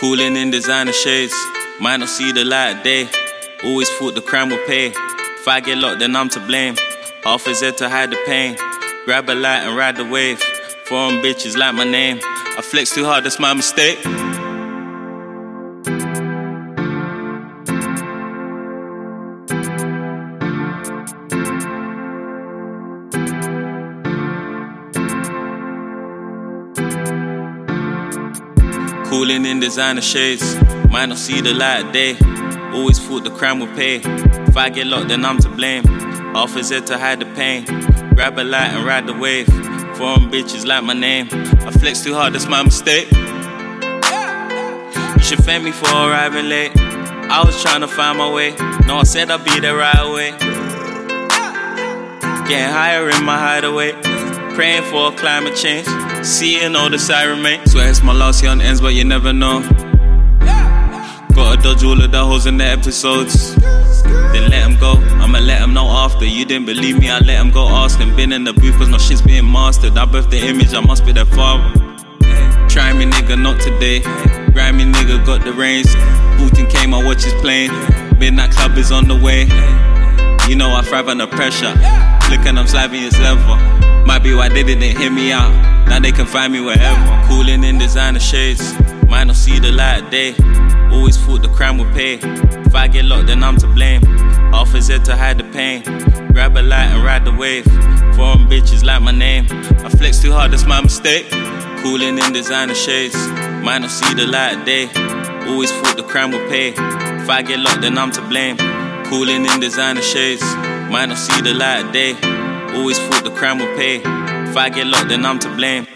Cooling in designer shades, might not see the light of day. Always thought the crime would pay. If I get locked, then I'm to blame. Half is there to hide the pain. Grab a light and ride the wave. Foreign bitches like my name. I flex too hard, that's my mistake. Cooling in designer shades, might not see the light of day. Always thought the crime would pay. If I get locked, then I'm to blame. Is there to hide the pain. Grab a light and ride the wave. Foreign bitches like my name. I flex too hard, that's my mistake. You should thank me for arriving late. I was trying to find my way. No, I said I'd be there right away. Getting higher in my hideaway. Praying for climate change. Seeing all the siren remain. Swear it's my last year on ends, but you never know. Gotta dodge all of the holes in the episodes. Then let him go. I'ma let him know after. You didn't believe me, I let him go ask him. Been in the booth cause my shit's being mastered. I birthed the image, I must be their father. Try me, nigga, not today. Grimy nigga got the reins. Booting came, I watch his plane. Midnight club is on the way. You know I thrive under pressure. Flicking, I'm sliving as ever. Might be why they didn't hear me out. Now they can find me wherever. Cooling in designer shades. Might not see the light of day. Always thought the crime would pay. If I get locked, then I'm to blame. Is there to hide the pain. Grab a light and ride the wave. Foreign bitches like my name. I flex too hard, that's my mistake. Cooling in designer shades. Might not see the light of day. Always thought the crime would pay. If I get locked, then I'm to blame. Cooling in designer shades. Might not see the light of day. Always thought the crime would pay. If I get locked, then I'm to blame.